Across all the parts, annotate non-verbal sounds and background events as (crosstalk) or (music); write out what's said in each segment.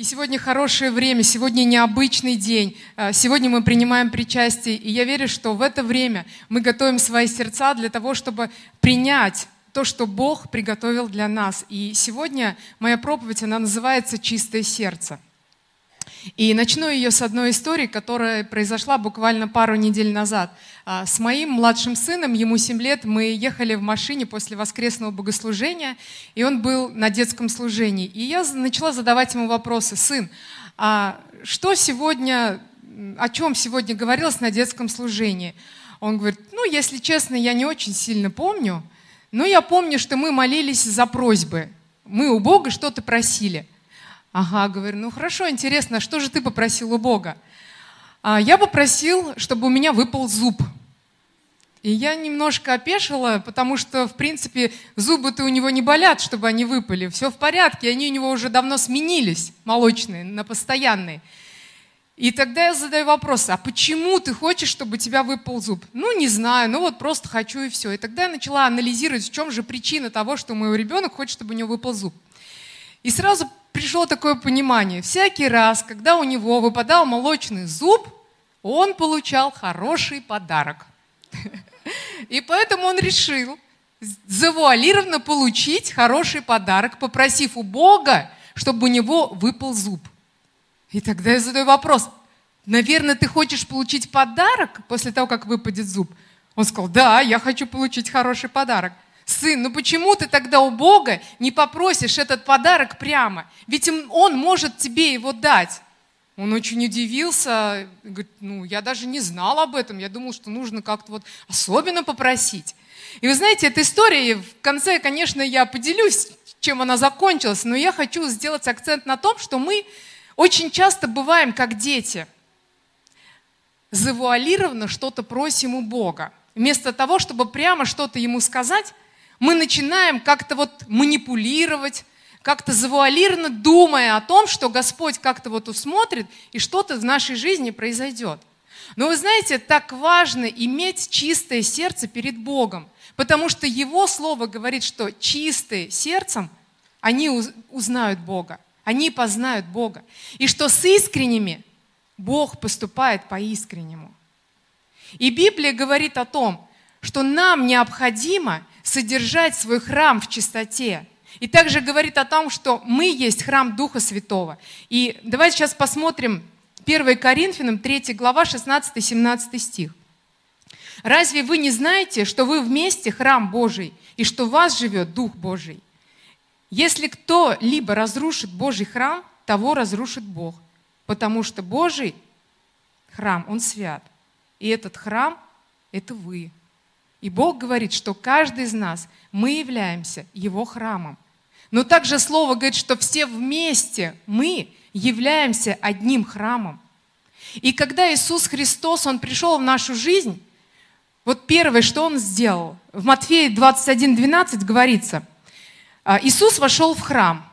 И сегодня хорошее время, сегодня необычный день. А, сегодня мы принимаем причастие. И я верю, что в это время мы готовим свои сердца для того, чтобы принять то, что Бог приготовил для нас. И сегодня моя проповедь, она называется «Чистое сердце». И начну ее с одной истории, которая произошла буквально пару недель назад. А, с моим младшим сыном, ему 7 лет, мы ехали в машине после воскресного богослужения, и он был на детском служении. И я начала задавать ему вопросы. «Сын, а что сегодня, о чем сегодня говорилось на детском служении?» Он говорит, ну, если честно, я не очень сильно помню, но я помню, что мы молились за просьбы. Мы у Бога что-то просили. Ага, говорю, ну хорошо, интересно, что же ты попросил у Бога? А я попросил, чтобы у меня выпал зуб. И я немножко опешила, потому что, в принципе, зубы-то у него не болят, чтобы они выпали. Все в порядке, они у него уже давно сменились, молочные, на постоянные. И тогда я задаю вопрос, а почему ты хочешь, чтобы у тебя выпал зуб? Ну, не знаю, ну вот просто хочу и все. И тогда я начала анализировать, в чем же причина того, что мой ребенок хочет, чтобы у него выпал зуб. И сразу пришло такое понимание. Всякий раз, когда у него выпадал молочный зуб, он получал хороший подарок. (laughs) И поэтому он решил завуалированно получить хороший подарок, попросив у Бога, чтобы у него выпал зуб. И тогда я задаю вопрос, наверное, ты хочешь получить подарок после того, как выпадет зуб? Он сказал, да, я хочу получить хороший подарок. Сын, ну почему ты тогда у Бога не попросишь этот подарок прямо? Ведь Он может тебе его дать. Он очень удивился, говорит, ну я даже не знал об этом, я думал, что нужно как-то вот особенно попросить. И вы знаете, эта история, в конце, конечно, я поделюсь, чем она закончилась, но я хочу сделать акцент на том, что мы очень часто бываем как дети. Завуалированно что-то просим у Бога. Вместо того, чтобы прямо что-то Ему сказать, мы начинаем как-то вот манипулировать, как-то завуалированно думая о том, что Господь как-то вот усмотрит и что-то в нашей жизни произойдет. Но вы знаете, так важно иметь чистое сердце перед Богом, потому что Его Слово говорит, что чистые сердцем, они узнают Бога, они познают Бога. И что с искренними Бог поступает по-искреннему. И Библия говорит о том, что нам необходимо содержать свой храм в чистоте. И также говорит о том, что мы есть храм Духа Святого. И давайте сейчас посмотрим 1 Коринфянам 3 глава 16-17 стих. «Разве вы не знаете, что вы вместе храм Божий, и что в вас живет Дух Божий? Если кто-либо разрушит Божий храм, того разрушит Бог, потому что Божий храм, он свят. И этот храм – это вы. И Бог говорит, что каждый из нас, мы являемся Его храмом. Но также Слово говорит, что все вместе мы являемся одним храмом. И когда Иисус Христос, Он пришел в нашу жизнь, вот первое, что Он сделал, в Матфея 21, 12 говорится, «А, Иисус вошел в храм.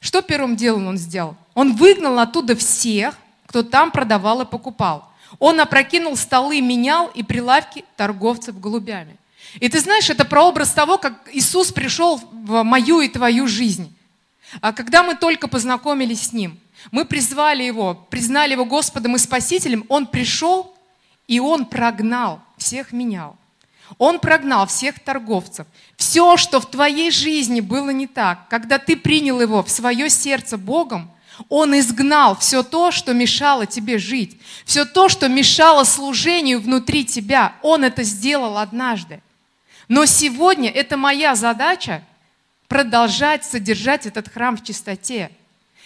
Что первым делом Он сделал? Он выгнал оттуда всех, кто там продавал и покупал. Он опрокинул столы, менял и прилавки торговцев голубями. И ты знаешь, это прообраз того, как Иисус пришел в мою и твою жизнь. А когда мы только познакомились с Ним, мы призвали Его, признали Его Господом и Спасителем, Он пришел, и Он прогнал, всех менял. Он прогнал всех торговцев. Все, что в твоей жизни было не так, когда ты принял Его в свое сердце Богом, он изгнал все то, что мешало тебе жить, все то, что мешало служению внутри тебя. Он это сделал однажды. Но сегодня это моя задача продолжать содержать этот храм в чистоте.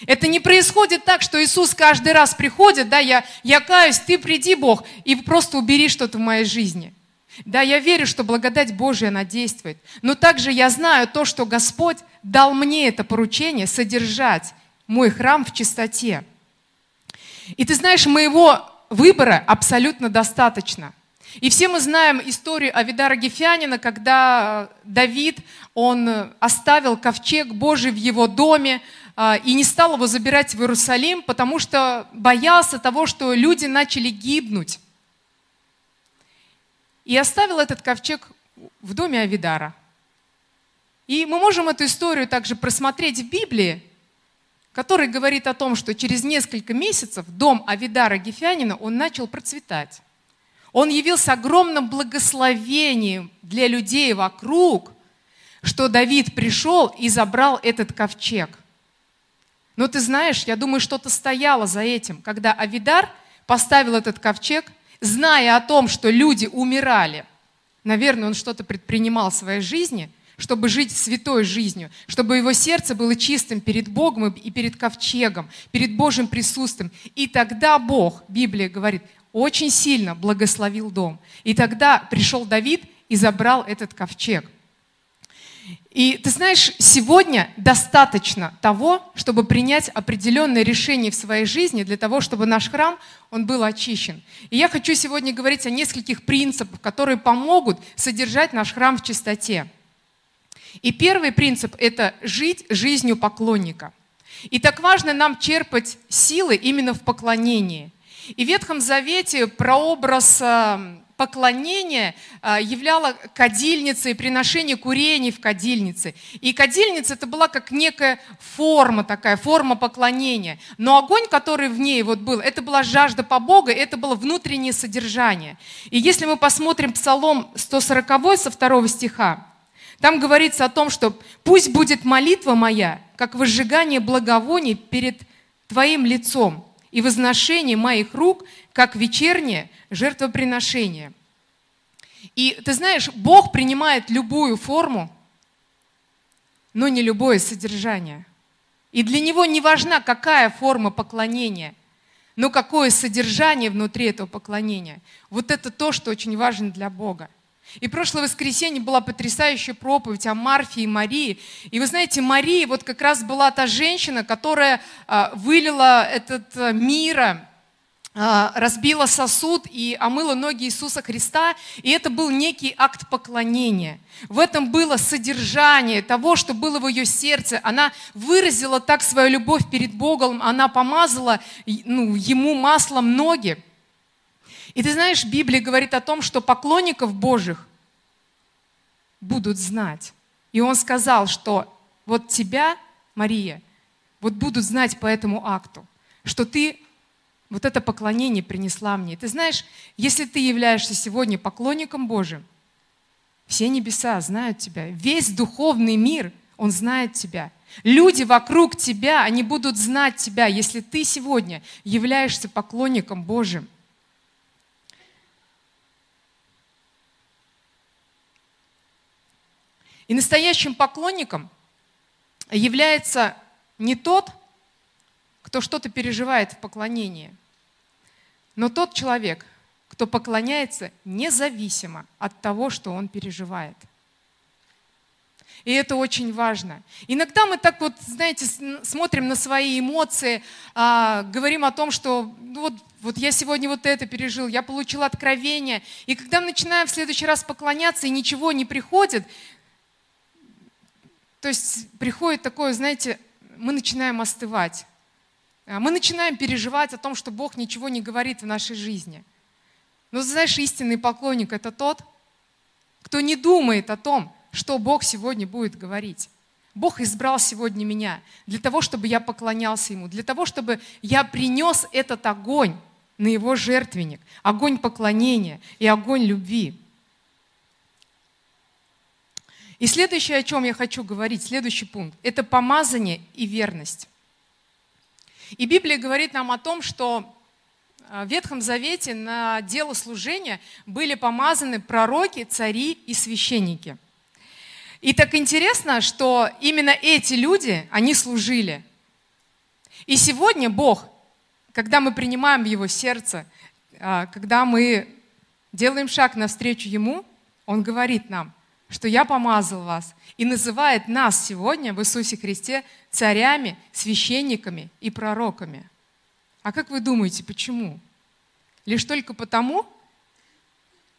Это не происходит так, что Иисус каждый раз приходит, да, я, я каюсь, ты приди, Бог, и просто убери что-то в моей жизни. Да, я верю, что благодать Божья, она действует. Но также я знаю то, что Господь дал мне это поручение содержать мой храм в чистоте. И ты знаешь, моего выбора абсолютно достаточно. И все мы знаем историю Авидара Гефянина, когда э, Давид, он оставил ковчег Божий в его доме э, и не стал его забирать в Иерусалим, потому что боялся того, что люди начали гибнуть. И оставил этот ковчег в доме Авидара. И мы можем эту историю также просмотреть в Библии, который говорит о том, что через несколько месяцев дом Авидара Гефянина, он начал процветать. Он явился огромным благословением для людей вокруг, что Давид пришел и забрал этот ковчег. Но ты знаешь, я думаю, что-то стояло за этим, когда Авидар поставил этот ковчег, зная о том, что люди умирали. Наверное, он что-то предпринимал в своей жизни – чтобы жить святой жизнью, чтобы его сердце было чистым перед Богом и перед ковчегом, перед Божьим присутствием. И тогда Бог, Библия говорит, очень сильно благословил дом. И тогда пришел Давид и забрал этот ковчег. И ты знаешь, сегодня достаточно того, чтобы принять определенное решение в своей жизни для того, чтобы наш храм, он был очищен. И я хочу сегодня говорить о нескольких принципах, которые помогут содержать наш храм в чистоте. И первый принцип – это жить жизнью поклонника. И так важно нам черпать силы именно в поклонении. И в Ветхом Завете прообраз э, э, являла кадильница и приношение курений в кадильнице. И кадильница это была как некая форма такая, форма поклонения. Но огонь, который в ней вот был, это была жажда по Богу, это было внутреннее содержание. И если мы посмотрим Псалом 140 со второго стиха, там говорится о том, что пусть будет молитва моя, как возжигание благовоний перед Твоим лицом и возношение моих рук, как вечернее жертвоприношение. И ты знаешь, Бог принимает любую форму, но не любое содержание. И для Него не важна, какая форма поклонения, но какое содержание внутри этого поклонения. Вот это то, что очень важно для Бога. И прошлое воскресенье была потрясающая проповедь о Марфе и Марии. И вы знаете, Мария вот как раз была та женщина, которая а, вылила этот а, мир, а, разбила сосуд и омыла ноги Иисуса Христа. И это был некий акт поклонения. В этом было содержание того, что было в ее сердце. Она выразила так свою любовь перед Богом, она помазала ну, ему маслом ноги. И ты знаешь, Библия говорит о том, что поклонников Божьих будут знать. И он сказал, что вот тебя, Мария, вот будут знать по этому акту, что ты вот это поклонение принесла мне. ты знаешь, если ты являешься сегодня поклонником Божьим, все небеса знают тебя, весь духовный мир, он знает тебя. Люди вокруг тебя, они будут знать тебя, если ты сегодня являешься поклонником Божьим. И настоящим поклонником является не тот, кто что-то переживает в поклонении, но тот человек, кто поклоняется независимо от того, что он переживает. И это очень важно. Иногда мы так вот, знаете, смотрим на свои эмоции, а, говорим о том, что ну вот, вот я сегодня вот это пережил, я получил откровение. И когда мы начинаем в следующий раз поклоняться, и ничего не приходит, то есть приходит такое, знаете, мы начинаем остывать. А, мы начинаем переживать о том, что Бог ничего не говорит в нашей жизни. Но знаешь, истинный поклонник – это тот, кто не думает о том, что Бог сегодня будет говорить. Бог избрал сегодня меня для того, чтобы я поклонялся Ему, для того, чтобы я принес этот огонь на Его жертвенник, огонь поклонения и огонь любви. И следующее, о чем я хочу говорить, следующий пункт, это помазание и верность. И Библия говорит нам о том, что а, в Ветхом Завете на дело служения были помазаны пророки, цари и священники. И так интересно, что именно эти люди, они служили. И сегодня Бог, когда мы принимаем Его сердце, а, когда мы делаем шаг навстречу Ему, Он говорит нам – что я помазал вас, и называет нас сегодня в Иисусе Христе царями, священниками и пророками. А как вы думаете, почему? Лишь только потому,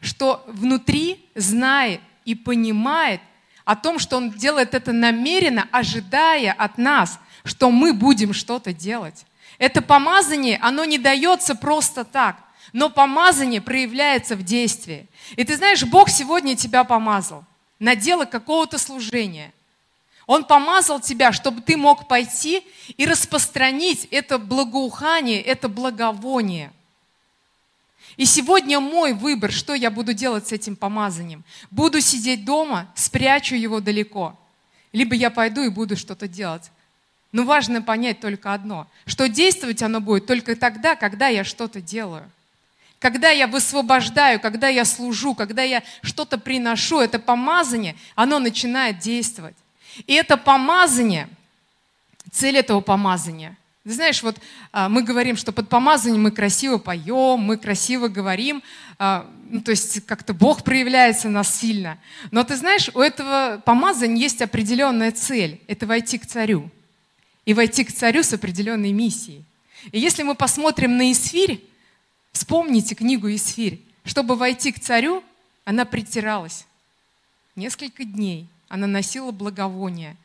что внутри знает и понимает о том, что Он делает это намеренно, ожидая от нас, что мы будем что-то делать. Это помазание, оно не дается просто так, но помазание проявляется в действии. И ты знаешь, Бог сегодня тебя помазал – на дело какого-то служения. Он помазал тебя, чтобы ты мог пойти и распространить это благоухание, это благовоние. И сегодня мой выбор, что я буду делать с этим помазанием. Буду сидеть дома, спрячу его далеко. Либо я пойду и буду что-то делать. Но важно понять только одно, что действовать оно будет только тогда, когда я что-то делаю. Когда я высвобождаю, когда я служу, когда я что-то приношу, это помазание, оно начинает действовать. И это помазание, цель этого помазания. Ты знаешь, вот а, мы говорим, что под помазанием мы красиво поем, мы красиво говорим, а, ну, то есть как-то Бог проявляется нас сильно. Но ты знаешь, у этого помазания есть определенная цель – это войти к царю. И войти к царю с определенной миссией. И если мы посмотрим на Исфирь, вспомните книгу Исфирь, чтобы войти к царю, она притиралась несколько дней – она носила благовоние.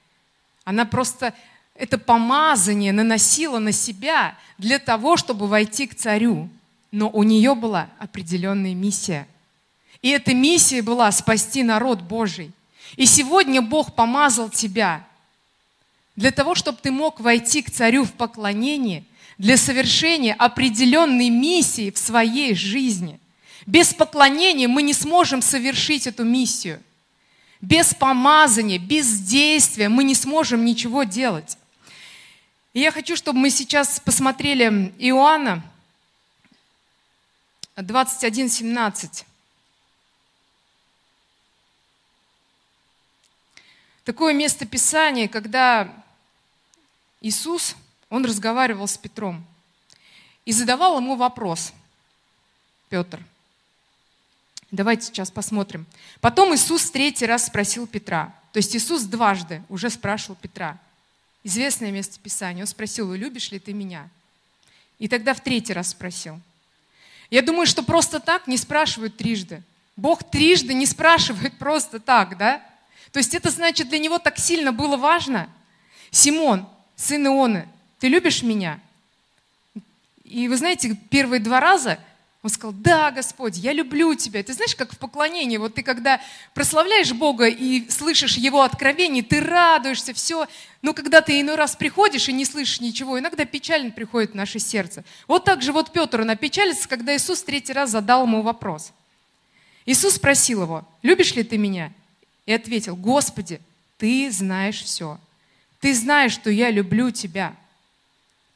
Она просто это помазание наносила на себя для того, чтобы войти к царю. Но у нее была определенная миссия. И эта миссия была спасти народ Божий. И сегодня Бог помазал тебя для того, чтобы ты мог войти к царю в поклонение, для совершения определенной миссии в своей жизни. Без поклонения мы не сможем совершить эту миссию – без помазания, без действия мы не сможем ничего делать. И я хочу, чтобы мы сейчас посмотрели Иоанна 21.17. Такое место Писания, когда Иисус, он разговаривал с Петром и задавал ему вопрос. Петр, Давайте сейчас посмотрим. Потом Иисус третий раз спросил Петра. То есть Иисус дважды уже спрашивал Петра. Известное место Писания. Он спросил, любишь ли ты меня? И тогда в третий раз спросил. Я думаю, что просто так не спрашивают трижды. Бог трижды не спрашивает просто так, да? То есть это значит, для него так сильно было важно. Симон, сын Ионы, ты любишь меня? И вы знаете, первые два раза – он сказал, да, Господь, я люблю тебя. Ты знаешь, как в поклонении, вот ты когда прославляешь Бога и слышишь Его откровение, ты радуешься, все. Но когда ты иной раз приходишь и не слышишь ничего, иногда печально приходит в наше сердце. Вот так же вот Петр, он опечалится, когда Иисус третий раз задал ему вопрос. Иисус спросил его, любишь ли ты меня? И ответил, Господи, ты знаешь все. Ты знаешь, что я люблю тебя.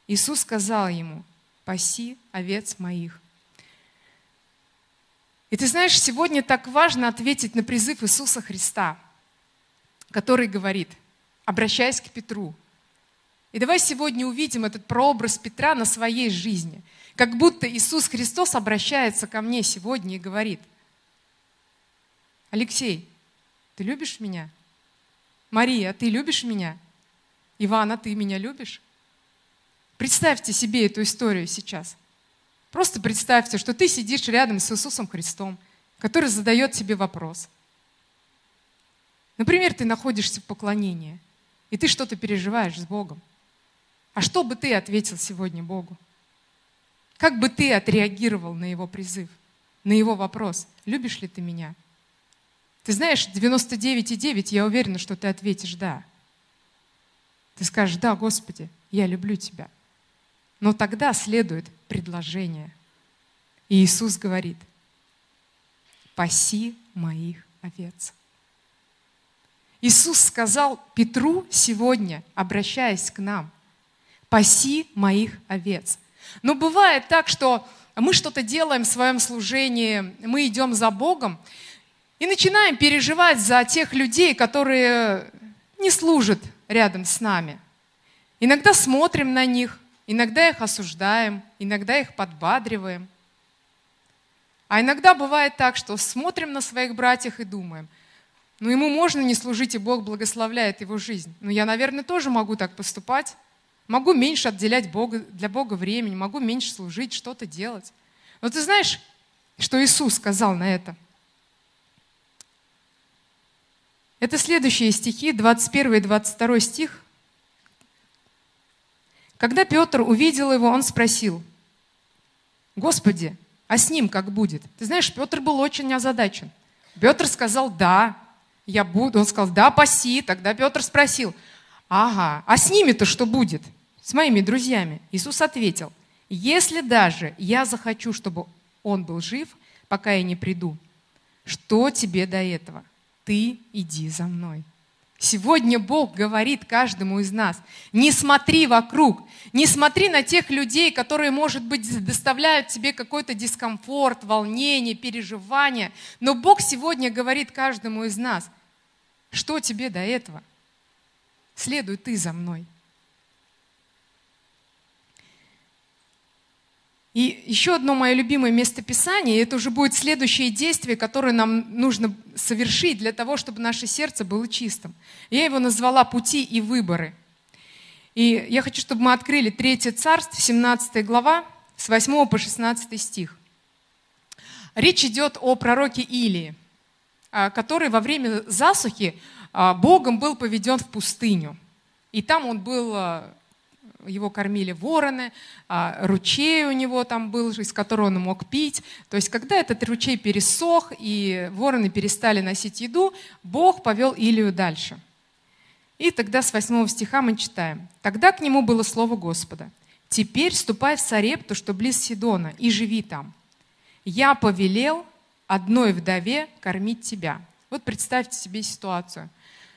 Иисус сказал ему, паси овец моих. И ты знаешь, сегодня так важно ответить на призыв Иисуса Христа, который говорит, обращаясь к Петру. И давай сегодня увидим этот прообраз Петра на своей жизни. Как будто Иисус Христос обращается ко мне сегодня и говорит, Алексей, ты любишь меня? Мария, ты любишь меня? Ивана, ты меня любишь? Представьте себе эту историю сейчас – Просто представьте, что ты сидишь рядом с Иисусом Христом, который задает тебе вопрос. Например, ты находишься в поклонении, и ты что-то переживаешь с Богом. А что бы ты ответил сегодня Богу? Как бы ты отреагировал на его призыв, на его вопрос, любишь ли ты меня? Ты знаешь, 99,9, я уверена, что ты ответишь «да». Ты скажешь «да, Господи, я люблю тебя». Но тогда следует предложение. И Иисус говорит, паси моих овец. Иисус сказал Петру сегодня, обращаясь к нам, паси моих овец. Но бывает так, что мы что-то делаем в своем служении, мы идем за Богом и начинаем переживать за тех людей, которые не служат рядом с нами. Иногда смотрим на них, Иногда их осуждаем, иногда их подбадриваем. А иногда бывает так, что смотрим на своих братьев и думаем, ну ему можно не служить, и Бог благословляет его жизнь. Но я, наверное, тоже могу так поступать. Могу меньше отделять Бога, для Бога времени, могу меньше служить, что-то делать. Но ты знаешь, что Иисус сказал на это? Это следующие стихи, 21 и 22 стих. Когда Петр увидел его, он спросил, «Господи, а с ним как будет?» Ты знаешь, Петр был очень озадачен. Петр сказал «да». Я буду. Он сказал, да, паси. Тогда Петр спросил, ага, а с ними-то что будет? С моими друзьями. Иисус ответил, если даже я захочу, чтобы он был жив, пока я не приду, что тебе до этого? Ты иди за мной. Сегодня Бог говорит каждому из нас, не смотри вокруг, не смотри на тех людей, которые, может быть, доставляют тебе какой-то дискомфорт, волнение, переживание. Но Бог сегодня говорит каждому из нас, что тебе до этого? Следуй ты за мной. И еще одно мое любимое местописание, и это уже будет следующее действие, которое нам нужно совершить для того, чтобы наше сердце было чистым. Я его назвала «Пути и выборы». И я хочу, чтобы мы открыли 3 царство, 17 глава, с 8 по 16 стих. Речь идет о пророке Илии, а, который во время засухи а, Богом был поведен в пустыню. И там он был а, его кормили вороны, а ручей у него там был, из которого он мог пить. То есть, когда этот ручей пересох и вороны перестали носить еду, Бог повел Илию дальше. И тогда с 8 стиха мы читаем. «Тогда к нему было слово Господа. Теперь ступай в Сарепту, что близ Сидона, и живи там. Я повелел одной вдове кормить тебя». Вот представьте себе ситуацию,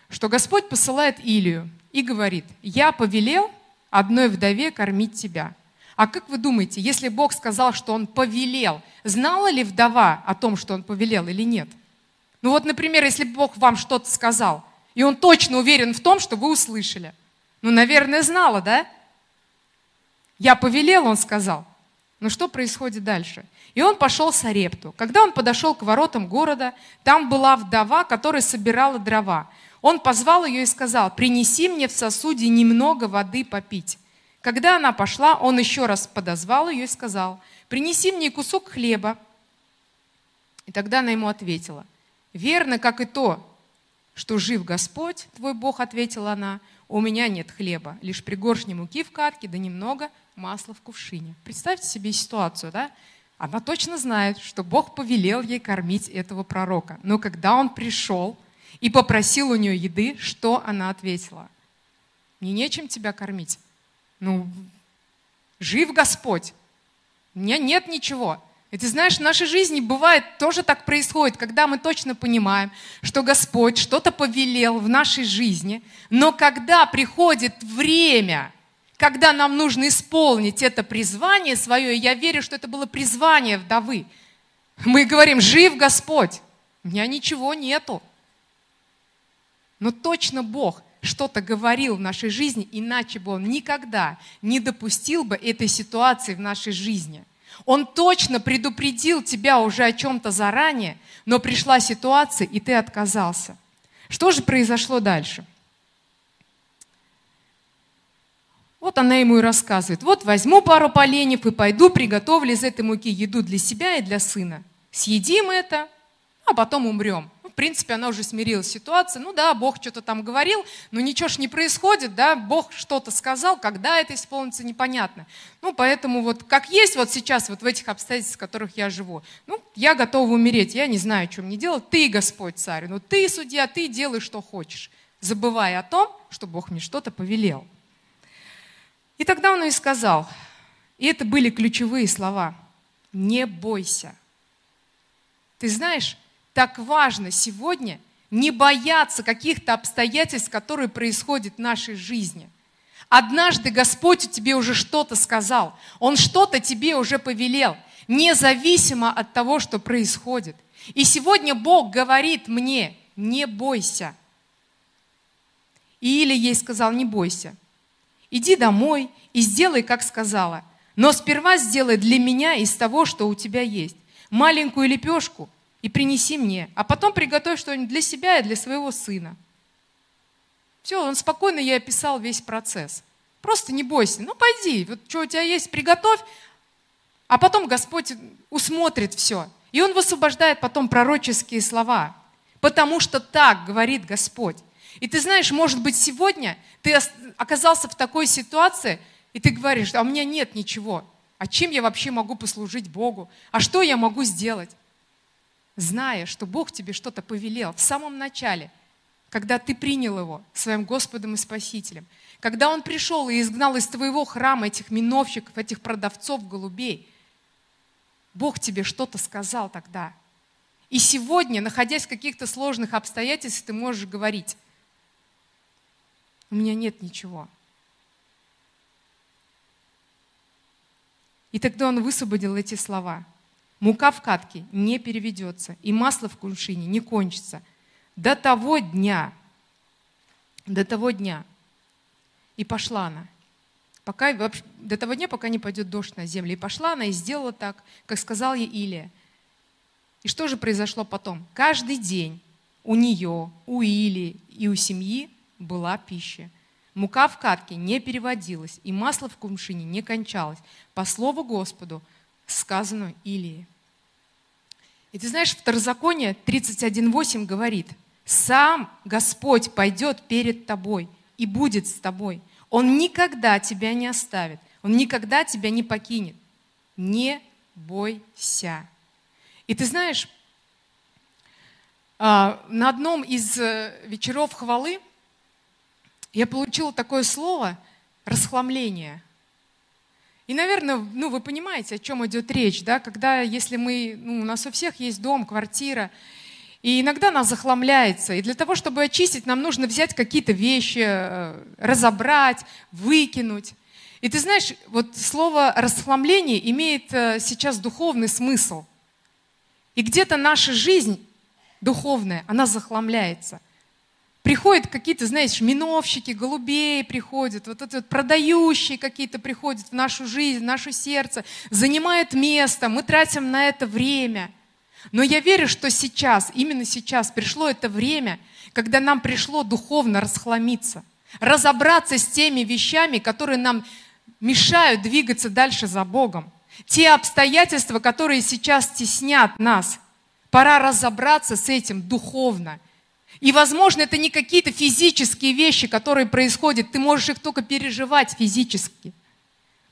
что Господь посылает Илию и говорит, «Я повелел одной вдове кормить тебя. А как вы думаете, если Бог сказал, что Он повелел, знала ли вдова о том, что Он повелел или нет? Ну вот, например, если Бог вам что-то сказал, и Он точно уверен в том, что вы услышали. Ну, наверное, знала, да? Я повелел, Он сказал. Но что происходит дальше? И он пошел с Арепту. Когда он подошел к воротам города, там была вдова, которая собирала дрова. Он позвал ее и сказал, принеси мне в сосуде немного воды попить. Когда она пошла, он еще раз подозвал ее и сказал, принеси мне кусок хлеба. И тогда она ему ответила, верно, как и то, что жив Господь, твой Бог, ответила она, у меня нет хлеба, лишь пригоршни муки в катке, да немного масла в кувшине. Представьте себе ситуацию, да? Она точно знает, что Бог повелел ей кормить этого пророка. Но когда он пришел, и попросил у нее еды, что она ответила? Мне нечем тебя кормить. Ну, жив Господь. У меня нет ничего. И ты знаешь, в нашей жизни бывает, тоже так происходит, когда мы точно понимаем, что Господь что-то повелел в нашей жизни, но когда приходит время, когда нам нужно исполнить это призвание свое, и я верю, что это было призвание вдовы, мы говорим, жив Господь, у меня ничего нету. Но точно Бог что-то говорил в нашей жизни, иначе бы Он никогда не допустил бы этой ситуации в нашей жизни. Он точно предупредил тебя уже о чем-то заранее, но пришла ситуация, и ты отказался. Что же произошло дальше? Вот она ему и рассказывает. Вот возьму пару поленьев и пойду приготовлю из этой муки еду для себя и для сына. Съедим это, а потом умрем принципе, она уже смирилась с ситуацией. Ну да, Бог что-то там говорил, но ничего ж не происходит, да, Бог что-то сказал, когда это исполнится, непонятно. Ну, поэтому вот как есть вот сейчас, вот в этих обстоятельствах, в которых я живу, ну, я готова умереть, я не знаю, что мне делать. Ты, Господь царь, ну ты, судья, ты делай, что хочешь, забывая о том, что Бог мне что-то повелел. И тогда он и сказал, и это были ключевые слова, не бойся. Ты знаешь, так важно сегодня не бояться каких-то обстоятельств, которые происходят в нашей жизни. Однажды Господь тебе уже что-то сказал, Он что-то тебе уже повелел, независимо от того, что происходит. И сегодня Бог говорит мне, не бойся. И Или ей сказал, не бойся. Иди домой и сделай, как сказала. Но сперва сделай для меня из того, что у тебя есть. Маленькую лепешку – и принеси мне, а потом приготовь что-нибудь для себя и для своего сына. Все, он спокойно ей описал весь процесс. Просто не бойся, ну пойди, вот что у тебя есть, приготовь, а потом Господь усмотрит все. И Он высвобождает потом пророческие слова, потому что так говорит Господь. И ты знаешь, может быть, сегодня ты оказался в такой ситуации, и ты говоришь, а у меня нет ничего. А чем я вообще могу послужить Богу? А что я могу сделать? зная, что Бог тебе что-то повелел в самом начале, когда ты принял его своим Господом и Спасителем. Когда он пришел и изгнал из твоего храма этих миновщиков, этих продавцов голубей. Бог тебе что-то сказал тогда. И сегодня, находясь в каких-то сложных обстоятельствах, ты можешь говорить, у меня нет ничего. И тогда он высвободил эти слова. Мука в катке не переведется, и масло в кувшине не кончится. До того дня, до того дня. И пошла она. Пока, до того дня, пока не пойдет дождь на землю. И пошла она и сделала так, как сказал ей Илия. И что же произошло потом? Каждый день у нее, у Или и у семьи была пища. Мука в катке не переводилась, и масло в кумшине не кончалось, по слову Господу, сказано Илии. И ты знаешь, Второзаконие 31.8 говорит, «Сам Господь пойдет перед тобой и будет с тобой. Он никогда тебя не оставит, Он никогда тебя не покинет. Не бойся». И ты знаешь, а, на одном из э, вечеров хвалы я получила такое слово «расхламление». И, наверное, ну, вы понимаете, о чем идет речь, да, когда, если мы, ну, у нас у всех есть дом, квартира, и иногда нас захламляется. И для того, чтобы очистить, нам нужно взять какие-то вещи, э, разобрать, выкинуть. И ты знаешь, вот слово «расхламление» имеет э, сейчас духовный смысл. И где-то наша жизнь духовная, она захламляется – Приходят какие-то, знаешь, миновщики, голубей приходят, вот это вот продающие какие-то приходят в нашу жизнь, в наше сердце, занимают место, мы тратим на это время. Но я верю, что сейчас, именно сейчас пришло это время, когда нам пришло духовно расхламиться, разобраться с теми вещами, которые нам мешают двигаться дальше за Богом. Те обстоятельства, которые сейчас теснят нас, пора разобраться с этим духовно – и, возможно, это не какие-то физические вещи, которые происходят, ты можешь их только переживать физически.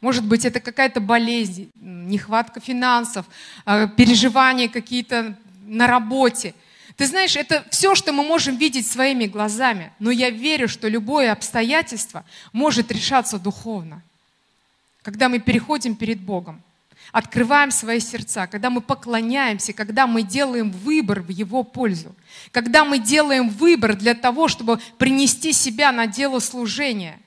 Может быть, это какая-то болезнь, нехватка финансов, а, переживания какие-то на работе. Ты знаешь, это все, что мы можем видеть своими глазами. Но я верю, что любое обстоятельство может решаться духовно, когда мы переходим перед Богом открываем свои сердца, когда мы поклоняемся, когда мы делаем выбор в Его пользу, когда мы делаем выбор для того, чтобы принести себя на дело служения.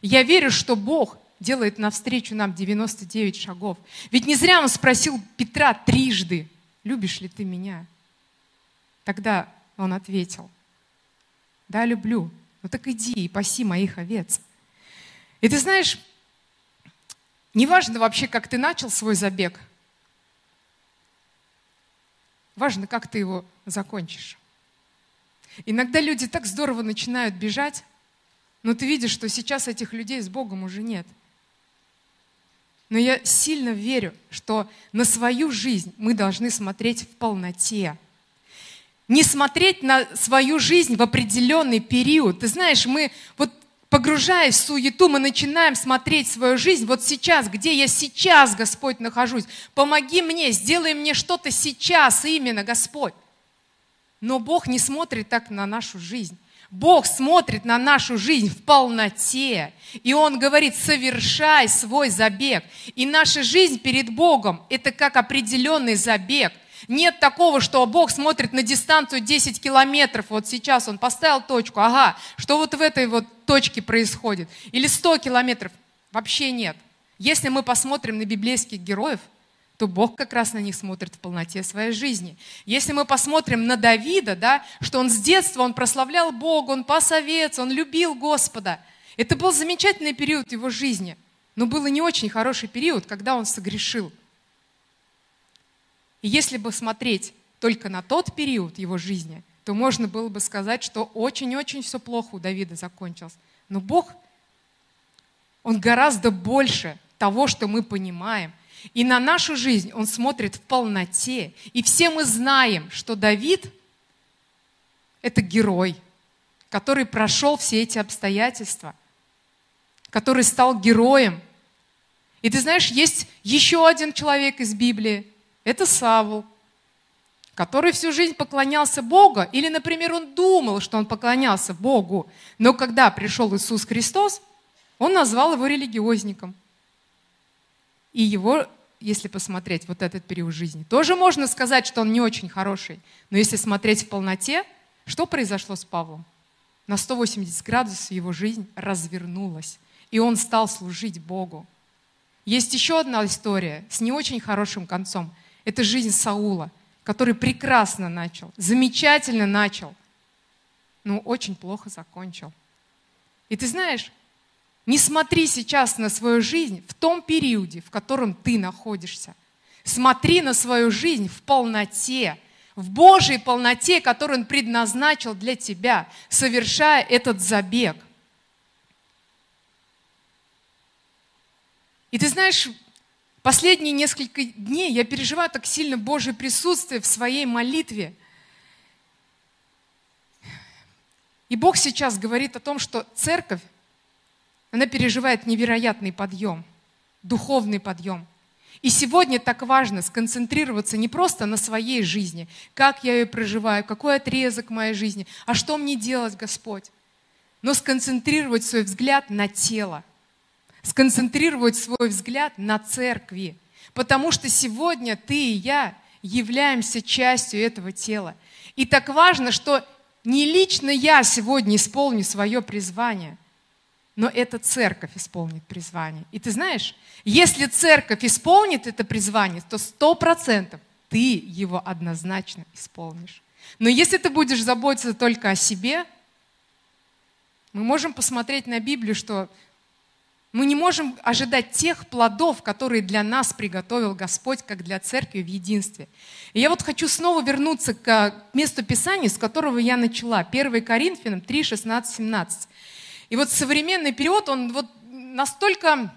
Я верю, что Бог делает навстречу нам 99 шагов. Ведь не зря Он спросил Петра трижды, любишь ли ты меня? Тогда он ответил, да, люблю. Ну так иди и паси моих овец. И ты знаешь, Неважно вообще, как ты начал свой забег. Важно, как ты его закончишь. Иногда люди так здорово начинают бежать, но ты видишь, что сейчас этих людей с Богом уже нет. Но я сильно верю, что на свою жизнь мы должны смотреть в полноте. Не смотреть на свою жизнь в определенный период. Ты знаешь, мы вот погружаясь в суету, мы начинаем смотреть свою жизнь вот сейчас, где я сейчас, Господь, нахожусь. Помоги мне, сделай мне что-то сейчас именно, Господь. Но Бог не смотрит так на нашу жизнь. Бог смотрит на нашу жизнь в полноте. И Он говорит, совершай свой забег. И наша жизнь перед Богом – это как определенный забег – нет такого, что Бог смотрит на дистанцию 10 километров. Вот сейчас Он поставил точку. Ага, что вот в этой вот точке происходит? Или 100 километров? Вообще нет. Если мы посмотрим на библейских героев, то Бог как раз на них смотрит в полноте своей жизни. Если мы посмотрим на Давида, да, что он с детства, он прославлял Бога, он пас овец, он любил Господа. Это был замечательный период его жизни. Но был и не очень хороший период, когда он согрешил – и если бы смотреть только на тот период его жизни, то можно было бы сказать, что очень-очень все плохо у Давида закончилось. Но Бог, Он гораздо больше того, что мы понимаем. И на нашу жизнь Он смотрит в полноте. И все мы знаем, что Давид – это герой, который прошел все эти обстоятельства, который стал героем. И ты знаешь, есть еще один человек из Библии, это Савл, который всю жизнь поклонялся Богу, или, например, он думал, что он поклонялся Богу, но когда пришел Иисус Христос, он назвал его религиозником. И его, если посмотреть вот этот период жизни, тоже можно сказать, что он не очень хороший. Но если смотреть в полноте, что произошло с Павлом? На 180 градусов его жизнь развернулась, и он стал служить Богу. Есть еще одна история с не очень хорошим концом. Это жизнь Саула, который прекрасно начал, замечательно начал, но очень плохо закончил. И ты знаешь, не смотри сейчас на свою жизнь в том периоде, в котором ты находишься. Смотри на свою жизнь в полноте, в Божьей полноте, которую Он предназначил для тебя, совершая этот забег. И ты знаешь, последние несколько дней я переживаю так сильно Божье присутствие в своей молитве. И Бог сейчас говорит о том, что церковь, она переживает невероятный подъем, духовный подъем. И сегодня так важно сконцентрироваться не просто на своей жизни, как я ее проживаю, какой отрезок моей жизни, а что мне делать, Господь, но сконцентрировать свой взгляд на тело – сконцентрировать свой взгляд на церкви. Потому что сегодня ты и я являемся частью этого тела. И так важно, что не лично я сегодня исполню свое призвание, но эта церковь исполнит призвание. И ты знаешь, если церковь исполнит это призвание, то сто процентов ты его однозначно исполнишь. Но если ты будешь заботиться только о себе, мы можем посмотреть на Библию, что мы не можем ожидать тех плодов, которые для нас приготовил Господь, как для церкви в единстве. И я вот хочу снова вернуться к месту Писания, с которого я начала. 1 Коринфянам 3, 16, 17. И вот современный период, он вот настолько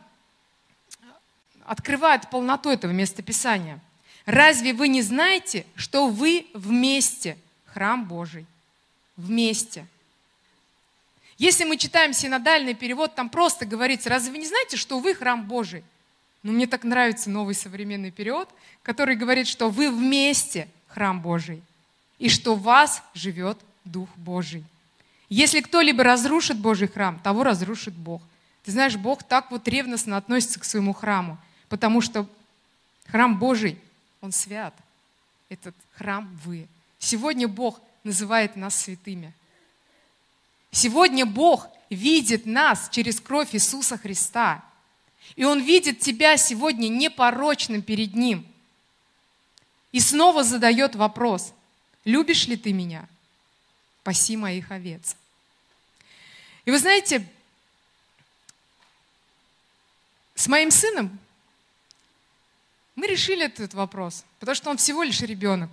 открывает полноту этого места Писания. Разве вы не знаете, что вы вместе храм Божий? Вместе. Если мы читаем синодальный перевод, там просто говорится, разве вы не знаете, что вы храм Божий? Но мне так нравится новый современный перевод, который говорит, что вы вместе храм Божий, и что в вас живет Дух Божий. Если кто-либо разрушит Божий храм, того разрушит Бог. Ты знаешь, Бог так вот ревностно относится к своему храму, потому что храм Божий, он свят. Этот храм вы. Сегодня Бог называет нас святыми. Сегодня Бог видит нас через кровь Иисуса Христа. И Он видит тебя сегодня непорочным перед Ним. И снова задает вопрос, любишь ли ты меня? Паси моих овец. И вы знаете, с моим сыном мы решили этот вопрос, потому что он всего лишь ребенок.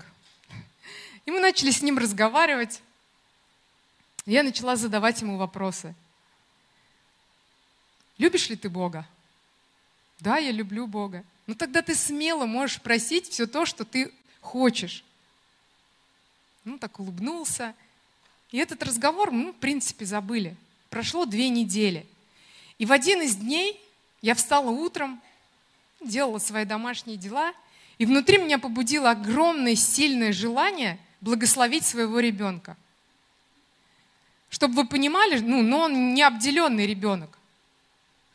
И мы начали с ним разговаривать. Я начала задавать ему вопросы. Любишь ли ты Бога? Да, я люблю Бога. Ну тогда ты смело можешь просить все то, что ты хочешь. Ну так улыбнулся. И этот разговор мы, в принципе, забыли. Прошло две недели. И в один из дней я встала утром, делала свои домашние дела, и внутри меня побудило огромное сильное желание благословить своего ребенка – чтобы вы понимали, ну, но он не обделенный ребенок.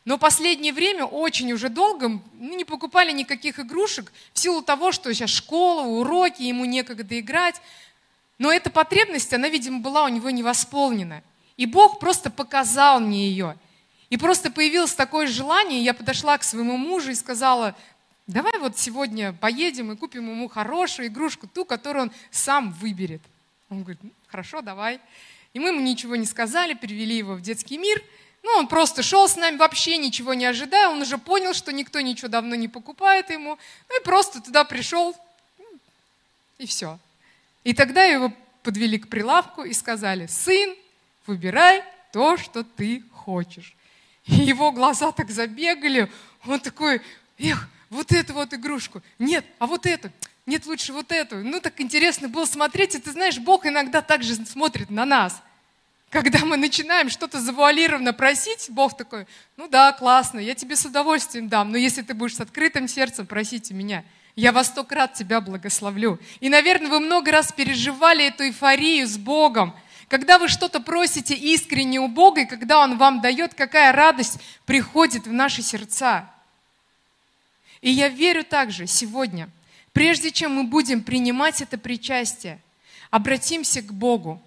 Но последнее время очень уже долго ну, не покупали никаких игрушек в силу того, что сейчас школа, уроки, ему некогда играть. Но эта потребность, она, видимо, была у него не восполнена. И Бог просто показал мне ее. И просто появилось такое желание, я подошла к своему мужу и сказала, давай вот сегодня поедем и купим ему хорошую игрушку, ту, которую он сам выберет. Он говорит, хорошо, давай. И мы ему ничего не сказали, перевели его в детский мир. Ну, он просто шел с нами, вообще ничего не ожидая. Он уже понял, что никто ничего давно не покупает ему. Ну и просто туда пришел, и все. И тогда его подвели к прилавку и сказали, сын, выбирай то, что ты хочешь. И его глаза так забегали, он такой, эх, вот эту вот игрушку, нет, а вот эту, нет, лучше вот эту. Ну, так интересно было смотреть, и ты знаешь, Бог иногда также смотрит на нас. Когда мы начинаем что-то завуалированно просить, Бог такой, ну да, классно, я тебе с удовольствием дам, но если ты будешь с открытым сердцем просить у меня, я во сто крат тебя благословлю. И, наверное, вы много раз переживали эту эйфорию с Богом, когда вы что-то просите искренне у Бога, и когда Он вам дает, какая радость приходит в наши сердца. И я верю также сегодня, прежде чем мы будем принимать это причастие, обратимся к Богу,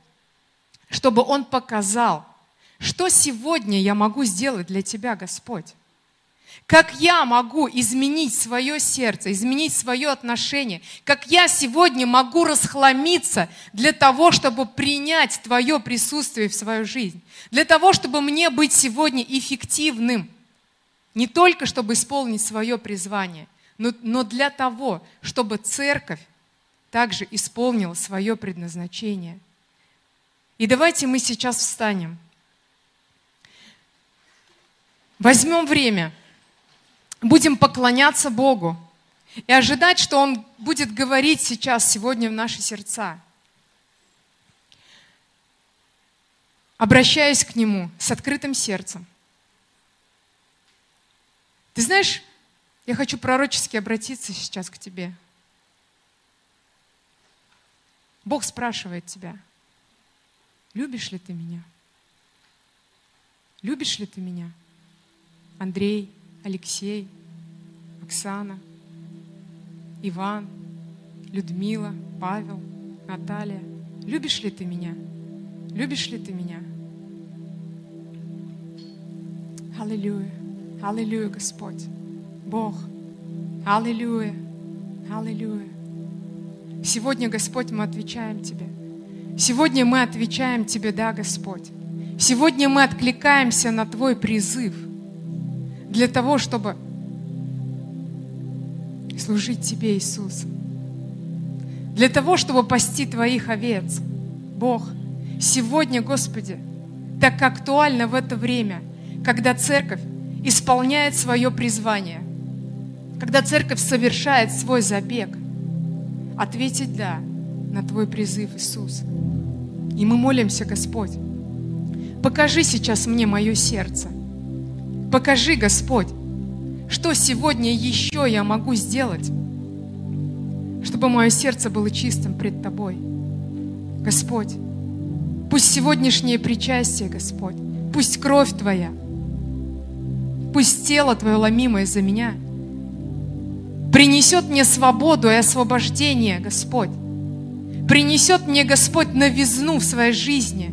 чтобы Он показал, что сегодня я могу сделать для Тебя, Господь. Как я могу изменить свое сердце, изменить свое отношение? Как я сегодня могу расхламиться для того, чтобы принять Твое присутствие в свою жизнь? Для того, чтобы мне быть сегодня эффективным. Не только, чтобы исполнить свое призвание, но, но для того, чтобы церковь также исполнила свое предназначение. И давайте мы сейчас встанем. Возьмем время, будем поклоняться Богу и ожидать, что Он будет говорить сейчас, сегодня в наши сердца. Обращаясь к Нему с открытым сердцем. Ты знаешь, я хочу пророчески обратиться сейчас к тебе. Бог спрашивает тебя, любишь ли ты меня? Любишь ли ты меня? Андрей, Алексей, Оксана, Иван, Людмила, Павел, Наталья. Любишь ли ты меня? Любишь ли ты меня? Аллилуйя. Аллилуйя, Господь. Бог. Аллилуйя. Аллилуйя. Сегодня, Господь, мы отвечаем Тебе. Сегодня мы отвечаем Тебе, да, Господь. Сегодня мы откликаемся на Твой призыв для того, чтобы служить Тебе, Иисус. Для того, чтобы пасти Твоих овец. Бог, сегодня, Господи, так актуально в это время, когда церковь исполняет свое призвание, когда церковь совершает свой забег, ответить «да» на Твой призыв, Иисус. И мы молимся, Господь, покажи сейчас мне мое сердце. Покажи, Господь, что сегодня еще я могу сделать, чтобы мое сердце было чистым пред Тобой. Господь, пусть сегодняшнее причастие, Господь, пусть кровь Твоя – Пусть тело Твое ломимое за меня принесет мне свободу и освобождение, Господь. Принесет мне, Господь, новизну в своей жизни.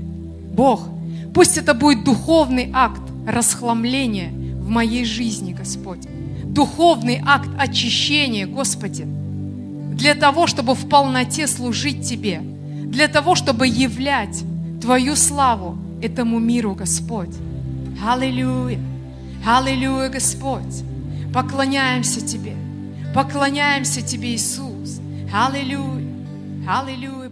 Бог, пусть это будет духовный акт расхламления в моей жизни, Господь. Духовный акт очищения, Господи, для того, чтобы в полноте служить Тебе, для того, чтобы являть Твою славу этому миру, Господь. Аллилуйя! Аллилуйя, Господь. Поклоняемся Тебе. Поклоняемся Тебе, Иисус. Аллилуйя. Аллилуйя.